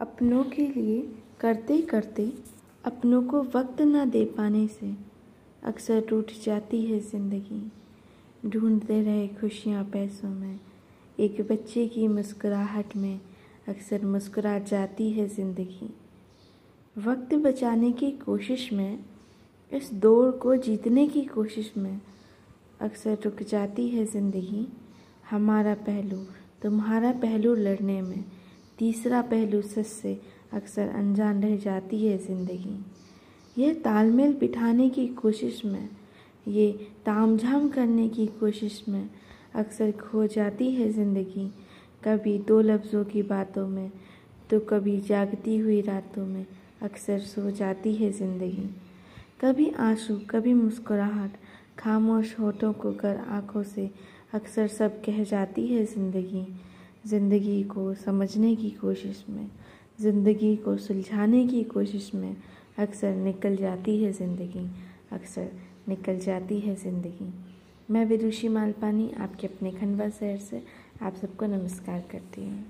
अपनों के लिए करते करते अपनों को वक्त ना दे पाने से अक्सर टूट जाती है ज़िंदगी। ढूंढते रहे खुशियाँ पैसों में। एक बच्चे की मुस्कुराहट में अक्सर मुस्कुरा जाती है ज़िंदगी। वक्त बचाने की कोशिश में, इस दौड़ को जीतने की कोशिश में अक्सर रुक जाती है ज़िंदगी। हमारा पहलू, तुम्हारा पहलू लड़ने में तीसरा पहलू सच से अक्सर अनजान रह जाती है ज़िंदगी। यह तालमेल बिठाने की कोशिश में, ये तामझाम करने की कोशिश में अक्सर खो जाती है ज़िंदगी। कभी दो लफ्ज़ों की बातों में तो कभी जागती हुई रातों में अक्सर सो जाती है ज़िंदगी। कभी आँसू, कभी मुस्कुराहट, खामोश होठों को कर आँखों से अक्सर सब कह जाती है ज़िंदगी। ज़िंदगी को समझने की कोशिश में, ज़िंदगी को सुलझाने की कोशिश में अक्सर निकल जाती है ज़िंदगी, अक्सर निकल जाती है ज़िंदगी। मैं विदुषी मालपानी, आपके अपने खंडवा शहर से आप सबको नमस्कार करती हूँ।